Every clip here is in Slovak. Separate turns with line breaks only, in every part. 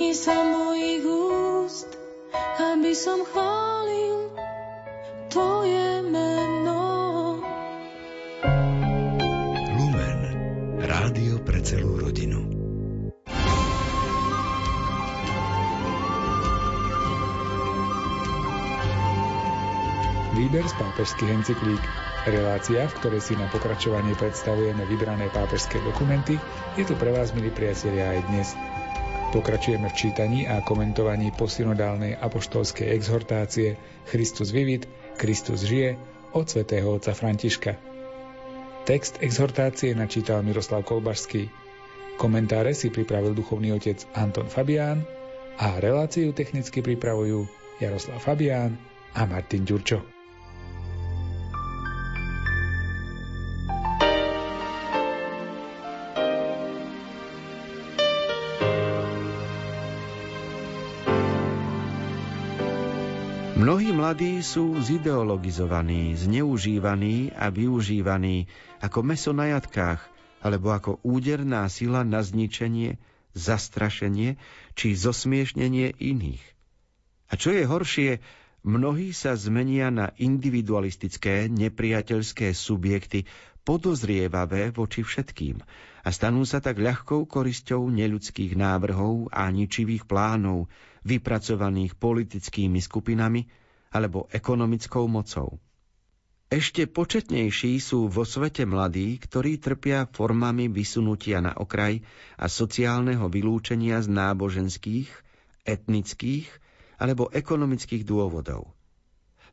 i sa mojich úst, aby som chválil Tvoje meno.
Lumen. Rádio pre celú rodinu.
Výber z pápežských encyklík Relácia, v ktorej si na pokračovanie predstavujeme vybrané pápežské dokumenty, je tu pre vás, milí priatelia, aj dnes. Pokračujeme v čítaní a komentovaní posynodálnej apoštolskej exhortácie Christus vivit, Kristus žije od svätého otca Františka. Text exhortácie načítal Miroslav Kolbašský. Komentáre si pripravil duchovný otec Anton Fabián a reláciu technicky pripravujú Jaroslav Fabián a Martin Ďurčo.
Mnohí mladí sú zideologizovaní, zneužívaní a využívaní ako meso na jatkách, alebo ako úderná sila na zničenie, zastrašenie či zosmiešnenie iných. A čo je horšie, mnohí sa zmenia na individualistické, nepriateľské subjekty, podozrievavé voči všetkým a stanú sa tak ľahkou korisťou neľudských návrhov a ničivých plánov, vypracovaných politickými skupinami alebo ekonomickou mocou. Ešte početnejší sú vo svete mladí, ktorí trpia formami vysunutia na okraj a sociálneho vylúčenia z náboženských, etnických alebo ekonomických dôvodov.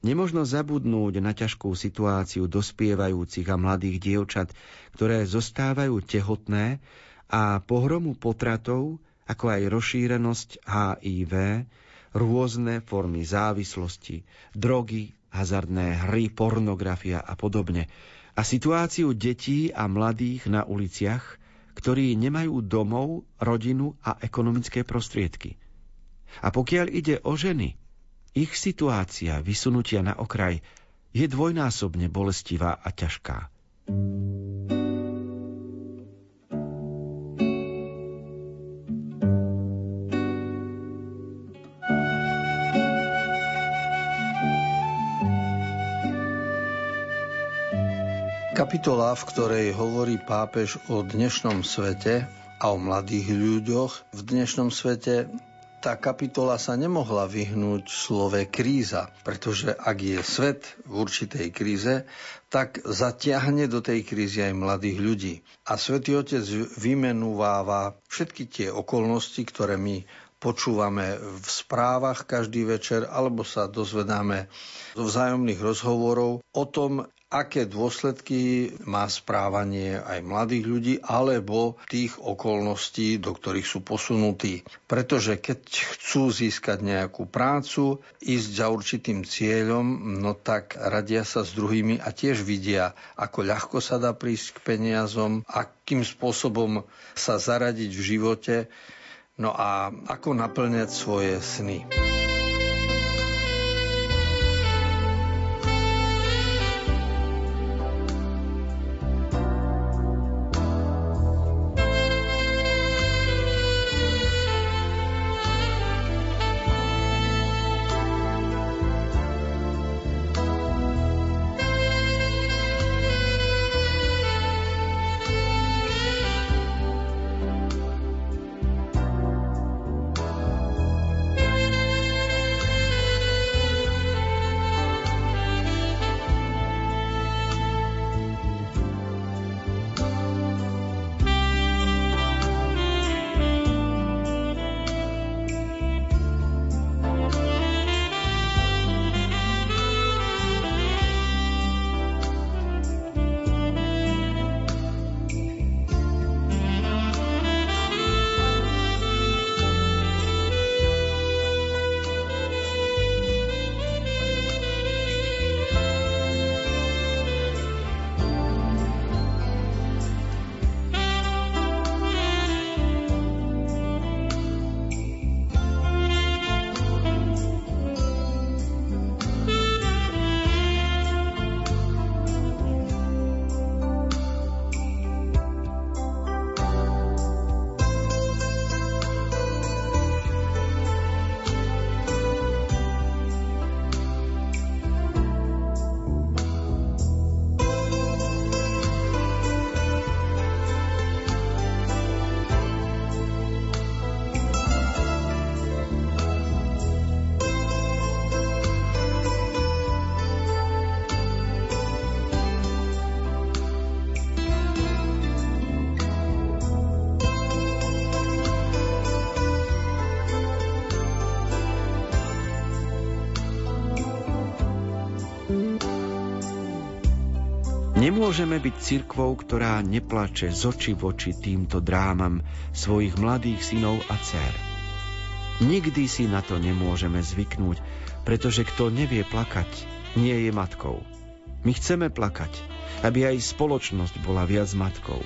Nemožno zabudnúť na ťažkú situáciu dospievajúcich a mladých dievčat, ktoré zostávajú tehotné a pohromu potratov ako aj rozšírenosť HIV, rôzne formy závislosti, drogy, hazardné hry, pornografia a podobne. A situáciu detí a mladých na uliciach, ktorí nemajú domov, rodinu a ekonomické prostriedky. A pokiaľ ide o ženy, ich situácia vysunutia na okraj je dvojnásobne bolestivá a ťažká.
Kapitola, v ktorej hovorí pápež o dnešnom svete a o mladých ľuďoch v dnešnom svete, tá kapitola sa nemohla vyhnúť slove kríza, pretože ak je svet v určitej kríze, tak zatiahne do tej krízy aj mladých ľudí. A svätý Otec vymenúváva všetky tie okolnosti, ktoré my počúvame v správach každý večer, alebo sa dozvedáme zo vzájomných rozhovorov o tom, aké dôsledky má správanie aj mladých ľudí alebo tých okolností, do ktorých sú posunutí. Pretože keď chcú získať nejakú prácu, ísť za určitým cieľom, no tak radia sa s druhými a tiež vidia, ako ľahko sa dá prísť k peniazom, akým spôsobom sa zaradiť v živote, no a ako naplňať svoje sny.
Nemôžeme byť cirkvou, ktorá neplače z oči v oči týmto drámam svojich mladých synov a dcer. Nikdy si na to nemôžeme zvyknúť, pretože kto nevie plakať, nie je matkou. My chceme plakať, aby aj spoločnosť bola viac matkou.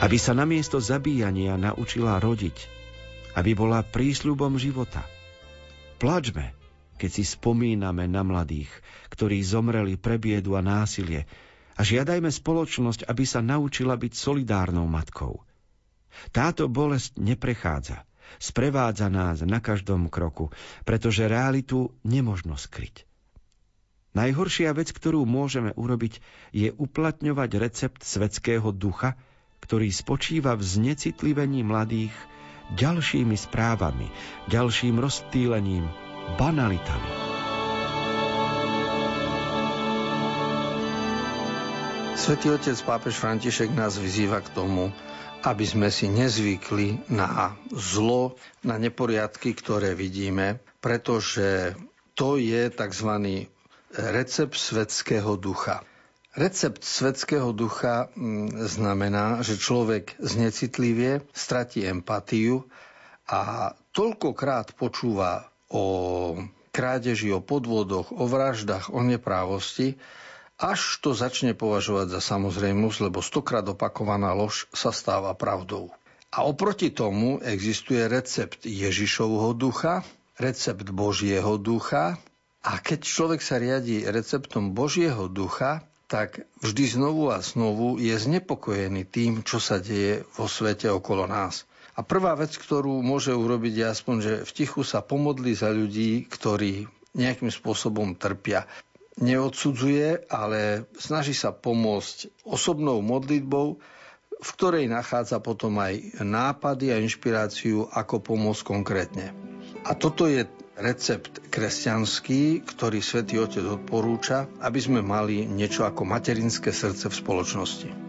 Aby sa namiesto zabíjania naučila rodiť, aby bola prísľubom života. Plačme, keď si spomíname na mladých, ktorí zomreli pre biedu a násilie a žiadajme spoločnosť, aby sa naučila byť solidárnou matkou. Táto bolesť neprechádza, sprevádza nás na každom kroku, pretože realitu nemožno skryť. Najhoršia vec, ktorú môžeme urobiť, je uplatňovať recept svetského ducha, ktorý spočíva v znecitlivení mladých ďalšími správami, ďalším rozptýlením, banalitami.
Svetý otec pápež František nás vyzýva k tomu, aby sme si nezvykli na zlo, na neporiadky, ktoré vidíme, pretože to je tzv. recept svetského ducha. Recept svetského ducha mm, znamená, že človek znecitlivie, stratí empatiu a toľkokrát počúva o krádeži, o podvodoch, o vraždách, o neprávosti, až to začne považovať za samozrejmosť, lebo stokrát opakovaná lož sa stáva pravdou. A oproti tomu existuje recept Ježišovho ducha, recept Božieho ducha a keď človek sa riadi receptom Božieho ducha, tak vždy znovu a znovu je znepokojený tým, čo sa deje vo svete okolo nás. A prvá vec, ktorú môže urobiť, je aspoň, že v tichu sa pomodli za ľudí, ktorí nejakým spôsobom trpia. Neodsudzuje, ale snaží sa pomôcť osobnou modlitbou, v ktorej nachádza potom aj nápady a inšpiráciu, ako pomôcť konkrétne. A toto je recept kresťanský, ktorý svätý Otec odporúča, aby sme mali niečo ako materinské srdce v spoločnosti.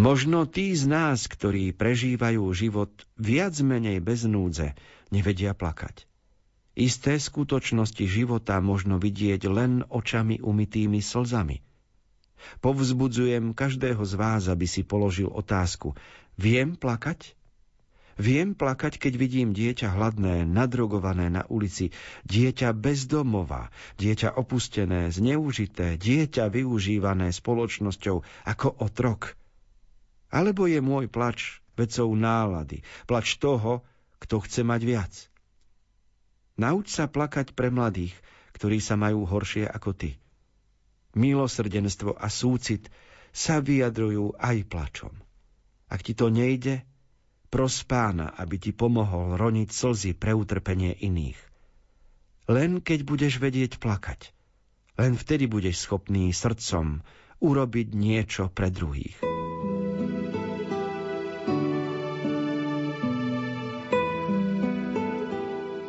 Možno tí z nás, ktorí prežívajú život viac menej bez núdze, nevedia plakať. Isté skutočnosti života možno vidieť len očami umytými slzami. Povzbudzujem každého z vás, aby si položil otázku. Viem plakať? Viem plakať, keď vidím dieťa hladné, nadrogované na ulici, dieťa bezdomová, dieťa opustené, zneužité, dieťa využívané spoločnosťou ako otrok – alebo je môj plač vecou nálady, plač toho, kto chce mať viac. Nauč sa plakať pre mladých, ktorí sa majú horšie ako ty. Milosrdenstvo a súcit sa vyjadrujú aj plačom. Ak ti to nejde, pros pána, aby ti pomohol roniť slzy pre utrpenie iných. Len keď budeš vedieť plakať, len vtedy budeš schopný srdcom urobiť niečo pre druhých.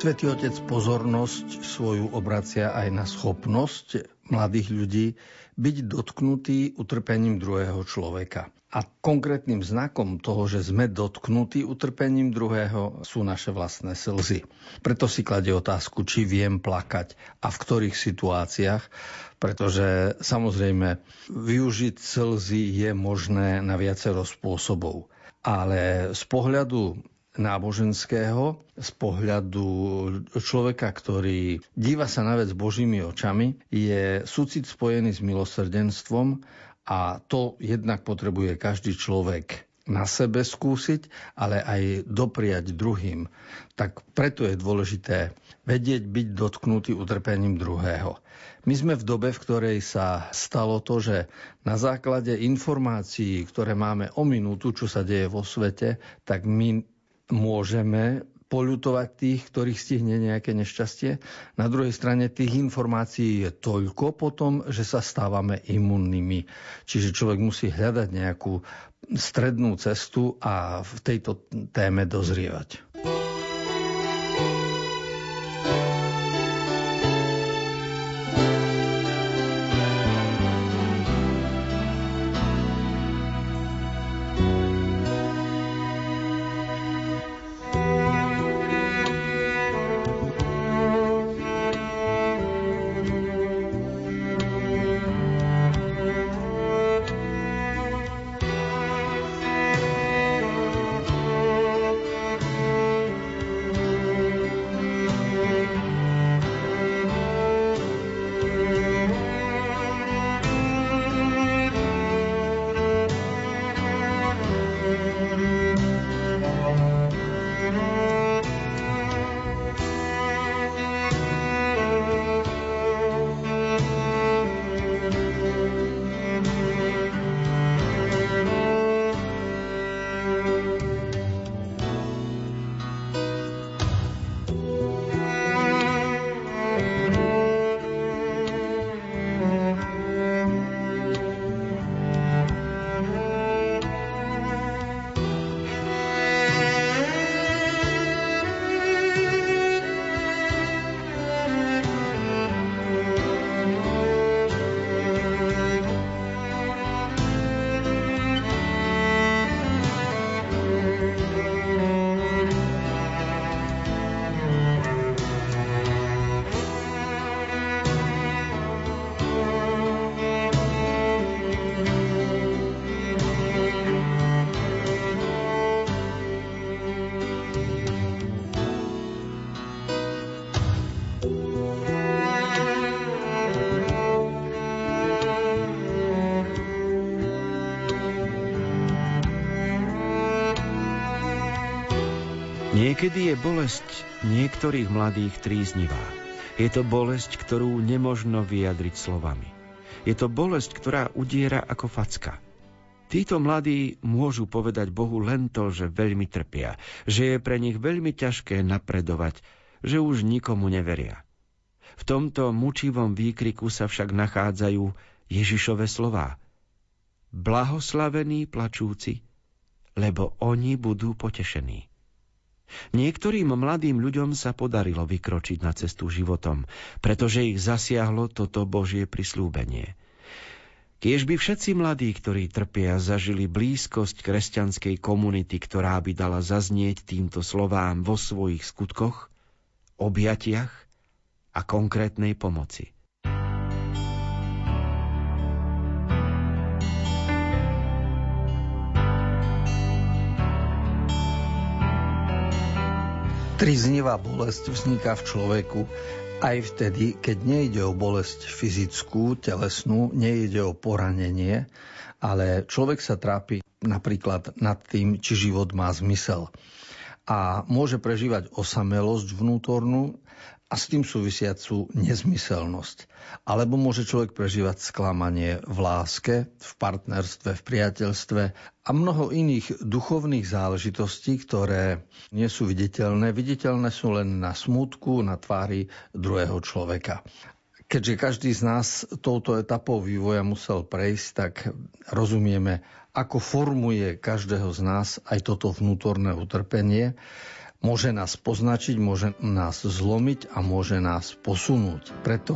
Svetý Otec pozornosť svoju obracia aj na schopnosť mladých ľudí byť dotknutý utrpením druhého človeka. A konkrétnym znakom toho, že sme dotknutí utrpením druhého, sú naše vlastné slzy. Preto si kladie otázku, či viem plakať a v ktorých situáciách, pretože samozrejme využiť slzy je možné na viacero spôsobov. Ale z pohľadu náboženského, z pohľadu človeka, ktorý díva sa na vec Božími očami, je súcit spojený s milosrdenstvom a to jednak potrebuje každý človek na sebe skúsiť, ale aj dopriať druhým. Tak preto je dôležité vedieť byť dotknutý utrpením druhého. My sme v dobe, v ktorej sa stalo to, že na základe informácií, ktoré máme o minútu, čo sa deje vo svete, tak my môžeme poľutovať tých, ktorých stihne nejaké nešťastie. Na druhej strane tých informácií je toľko potom, že sa stávame imunnými. Čiže človek musí hľadať nejakú strednú cestu a v tejto téme dozrievať.
Niekedy je bolesť niektorých mladých tríznivá. Je to bolesť, ktorú nemožno vyjadriť slovami. Je to bolesť, ktorá udiera ako facka. Títo mladí môžu povedať Bohu len to, že veľmi trpia, že je pre nich veľmi ťažké napredovať, že už nikomu neveria. V tomto mučivom výkriku sa však nachádzajú Ježišove slová. Blahoslavení plačúci, lebo oni budú potešení. Niektorým mladým ľuďom sa podarilo vykročiť na cestu životom, pretože ich zasiahlo toto Božie prislúbenie. Kiež by všetci mladí, ktorí trpia, zažili blízkosť kresťanskej komunity, ktorá by dala zaznieť týmto slovám vo svojich skutkoch, objatiach a konkrétnej pomoci.
Triznivá bolesť vzniká v človeku aj vtedy, keď nejde o bolesť fyzickú, telesnú, nejde o poranenie, ale človek sa trápi napríklad nad tým, či život má zmysel. A môže prežívať osamelosť vnútornú a s tým súvisiacu nezmyselnosť. Alebo môže človek prežívať sklamanie v láske, v partnerstve, v priateľstve a mnoho iných duchovných záležitostí, ktoré nie sú viditeľné. Viditeľné sú len na smutku, na tvári druhého človeka. Keďže každý z nás touto etapou vývoja musel prejsť, tak rozumieme, ako formuje každého z nás aj toto vnútorné utrpenie. Môže nás poznačiť, môže nás zlomiť a môže nás posunúť. Preto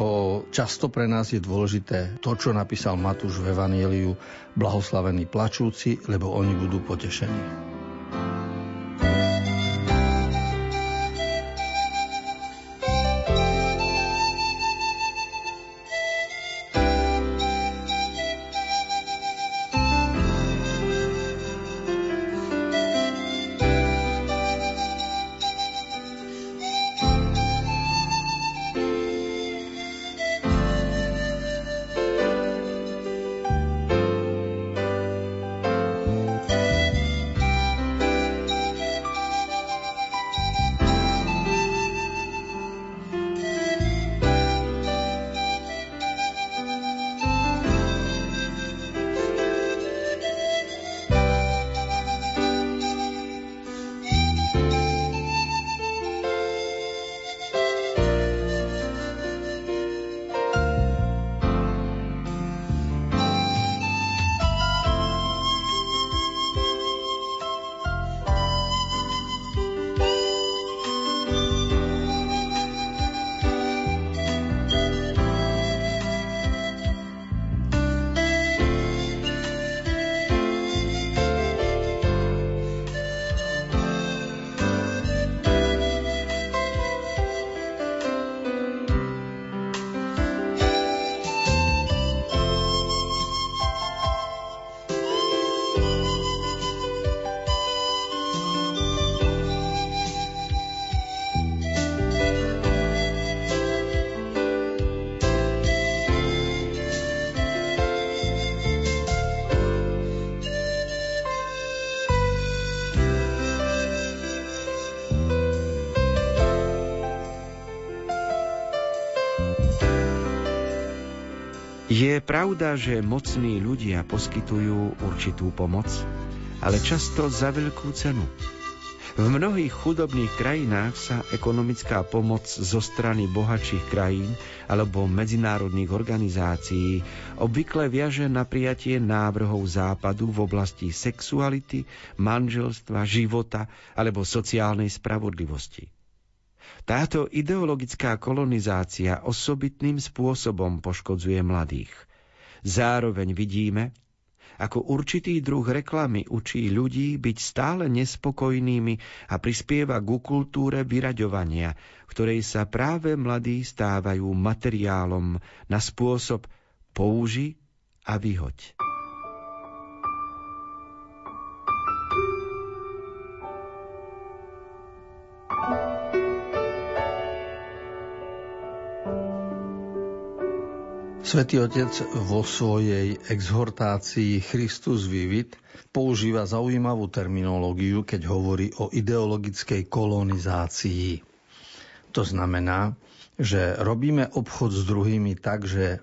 často pre nás je dôležité to, čo napísal Matúš v Evanieliu, blahoslavení plačúci, lebo oni budú potešení.
Je pravda, že mocní ľudia poskytujú určitú pomoc, ale často za veľkú cenu. V mnohých chudobných krajinách sa ekonomická pomoc zo strany bohatších krajín alebo medzinárodných organizácií obvykle viaže na prijatie návrhov západu v oblasti sexuality, manželstva, života alebo sociálnej spravodlivosti. Táto ideologická kolonizácia osobitným spôsobom poškodzuje mladých. Zároveň vidíme, ako určitý druh reklamy učí ľudí byť stále nespokojnými a prispieva ku kultúre vyraďovania, ktorej sa práve mladí stávajú materiálom na spôsob použi a vyhoď.
Svetý Otec vo svojej exhortácii Christus Vivit používa zaujímavú terminológiu, keď hovorí o ideologickej kolonizácii. To znamená, že robíme obchod s druhými tak, že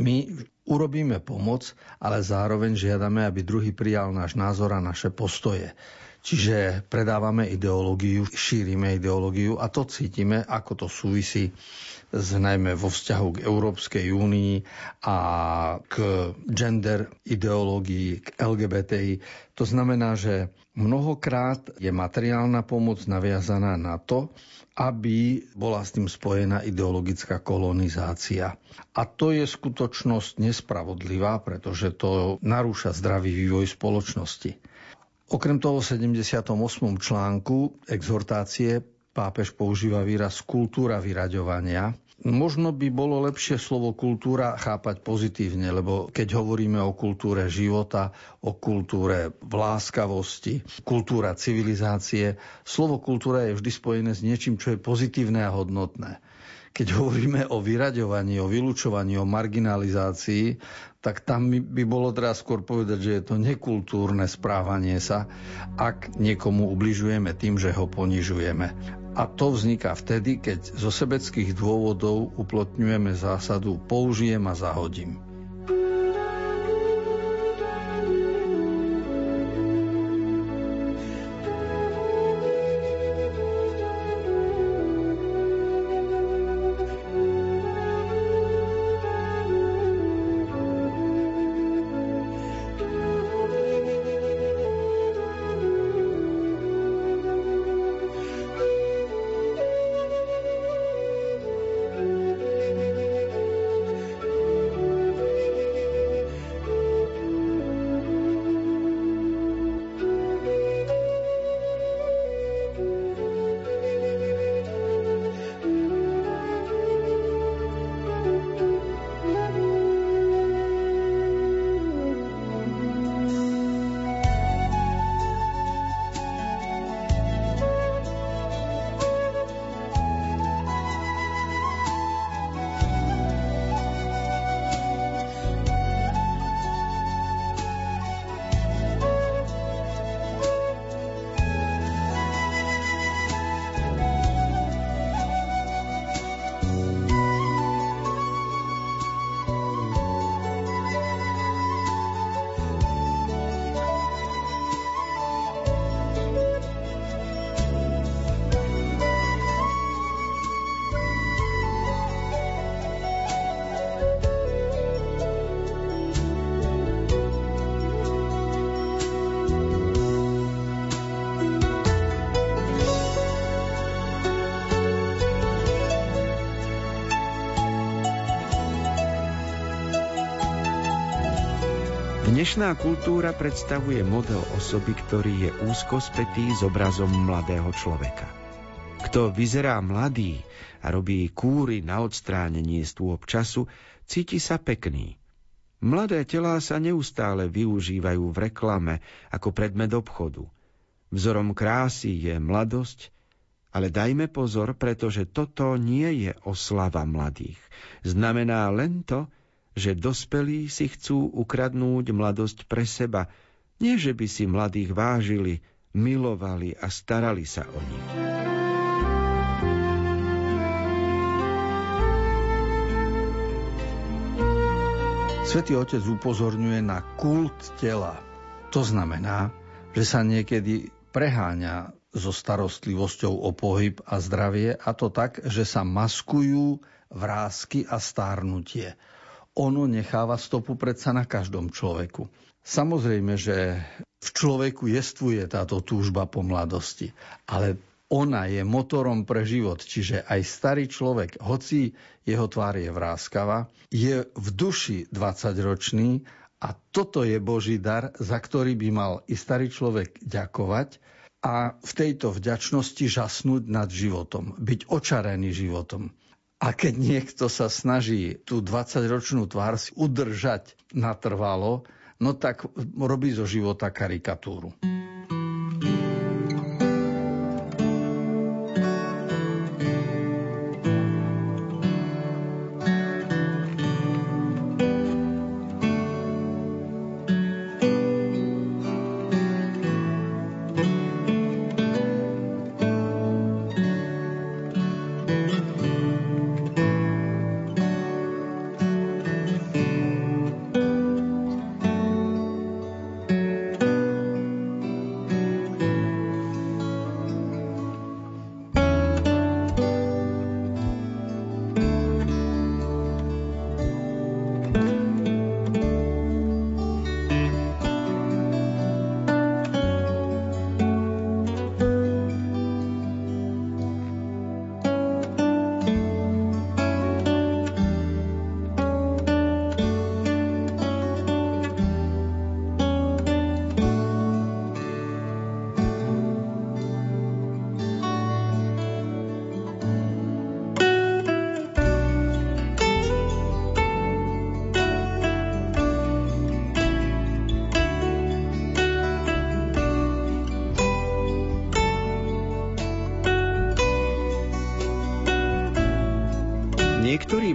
my urobíme pomoc, ale zároveň žiadame, aby druhý prijal náš názor a naše postoje. Čiže predávame ideológiu, šírime ideológiu a to cítime, ako to súvisí z, najmä vo vzťahu k Európskej únii a k gender ideológii, k LGBTI. To znamená, že mnohokrát je materiálna pomoc naviazaná na to, aby bola s tým spojená ideologická kolonizácia. A to je skutočnosť nespravodlivá, pretože to narúša zdravý vývoj spoločnosti. Okrem toho v 78. článku exhortácie pápež používa výraz kultúra vyraďovania, Možno by bolo lepšie slovo kultúra chápať pozitívne, lebo keď hovoríme o kultúre života, o kultúre láskavosti, kultúra civilizácie, slovo kultúra je vždy spojené s niečím, čo je pozitívne a hodnotné. Keď hovoríme o vyraďovaní, o vylúčovaní, o marginalizácii, tak tam by bolo teraz skôr povedať, že je to nekultúrne správanie sa, ak niekomu ubližujeme tým, že ho ponižujeme. A to vzniká vtedy, keď zo sebeckých dôvodov uplotňujeme zásadu použijem a zahodím.
Dnešná kultúra predstavuje model osoby, ktorý je úzko spätý s obrazom mladého človeka. Kto vyzerá mladý a robí kúry na odstránenie stôp času, cíti sa pekný. Mladé telá sa neustále využívajú v reklame ako predmet obchodu. Vzorom krásy je mladosť, ale dajme pozor, pretože toto nie je oslava mladých. Znamená len to, že dospelí si chcú ukradnúť mladosť pre seba, nie že by si mladých vážili, milovali a starali sa o nich.
Svetý Otec upozorňuje na kult tela. To znamená, že sa niekedy preháňa so starostlivosťou o pohyb a zdravie a to tak, že sa maskujú vrázky a stárnutie ono necháva stopu predsa na každom človeku. Samozrejme, že v človeku jestvuje táto túžba po mladosti, ale ona je motorom pre život, čiže aj starý človek, hoci jeho tvár je vráskava, je v duši 20-ročný a toto je Boží dar, za ktorý by mal i starý človek ďakovať a v tejto vďačnosti žasnúť nad životom, byť očarený životom. A keď niekto sa snaží tú 20-ročnú tvár si udržať natrvalo, no tak robí zo života karikatúru.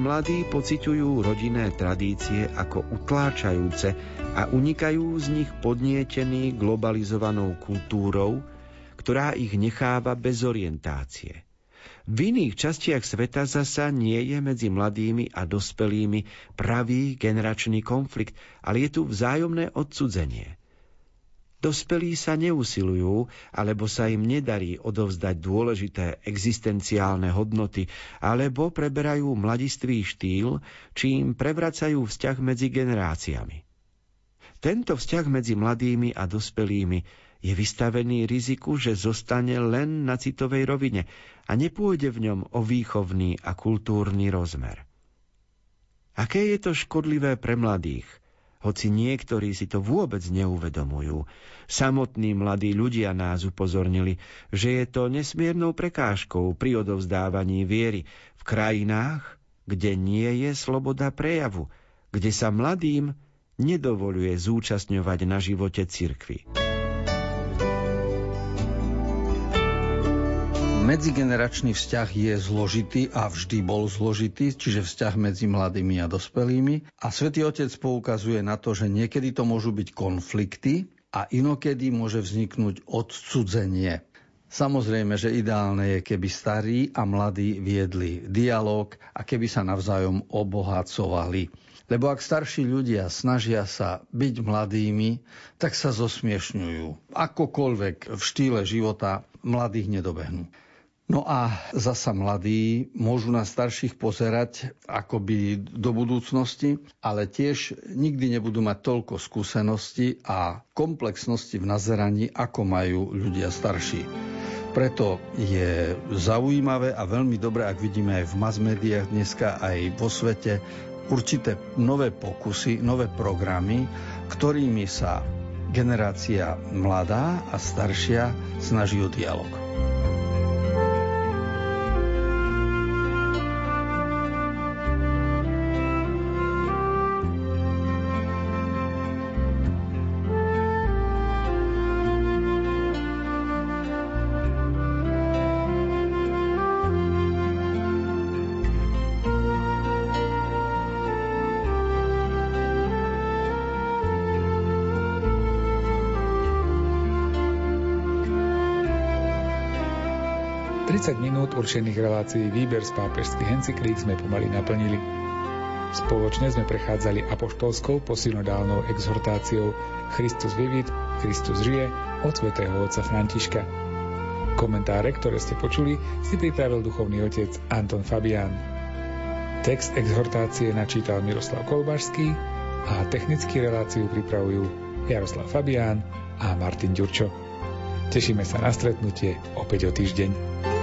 Mladí pociťujú rodinné tradície ako utláčajúce a unikajú z nich podnietení globalizovanou kultúrou, ktorá ich necháva bez orientácie. V iných častiach sveta zasa nie je medzi mladými a dospelými pravý generačný konflikt, ale je tu vzájomné odsudzenie. Dospelí sa neusilujú, alebo sa im nedarí odovzdať dôležité existenciálne hodnoty, alebo preberajú mladistvý štýl, čím prevracajú vzťah medzi generáciami. Tento vzťah medzi mladými a dospelými je vystavený riziku, že zostane len na citovej rovine a nepôjde v ňom o výchovný a kultúrny rozmer. Aké je to škodlivé pre mladých – hoci niektorí si to vôbec neuvedomujú. Samotní mladí ľudia nás upozornili, že je to nesmiernou prekážkou pri odovzdávaní viery v krajinách, kde nie je sloboda prejavu, kde sa mladým nedovoluje zúčastňovať na živote cirkvy.
Medzigeneračný vzťah je zložitý a vždy bol zložitý, čiže vzťah medzi mladými a dospelými. A svätý Otec poukazuje na to, že niekedy to môžu byť konflikty a inokedy môže vzniknúť odcudzenie. Samozrejme, že ideálne je, keby starí a mladí viedli dialog a keby sa navzájom obohacovali. Lebo ak starší ľudia snažia sa byť mladými, tak sa zosmiešňujú. Akokoľvek v štýle života mladých nedobehnú. No a zasa mladí môžu na starších pozerať akoby do budúcnosti, ale tiež nikdy nebudú mať toľko skúseností a komplexnosti v nazeraní, ako majú ľudia starší. Preto je zaujímavé a veľmi dobré, ak vidíme aj v mass médiách dneska, aj vo svete, určité nové pokusy, nové programy, ktorými sa generácia mladá a staršia snaží o dialog.
30 minút určených relácií výber z pápežských encyklík sme pomaly naplnili. Spoločne sme prechádzali apoštolskou posynodálnou exhortáciou Christus vivit, Kristus žije od svätého otca Františka. Komentáre, ktoré ste počuli, si pripravil duchovný otec Anton Fabián. Text exhortácie načítal Miroslav Kolbašský a technický reláciu pripravujú Jaroslav Fabián a Martin Ďurčo. Tešíme sa na stretnutie opäť o týždeň.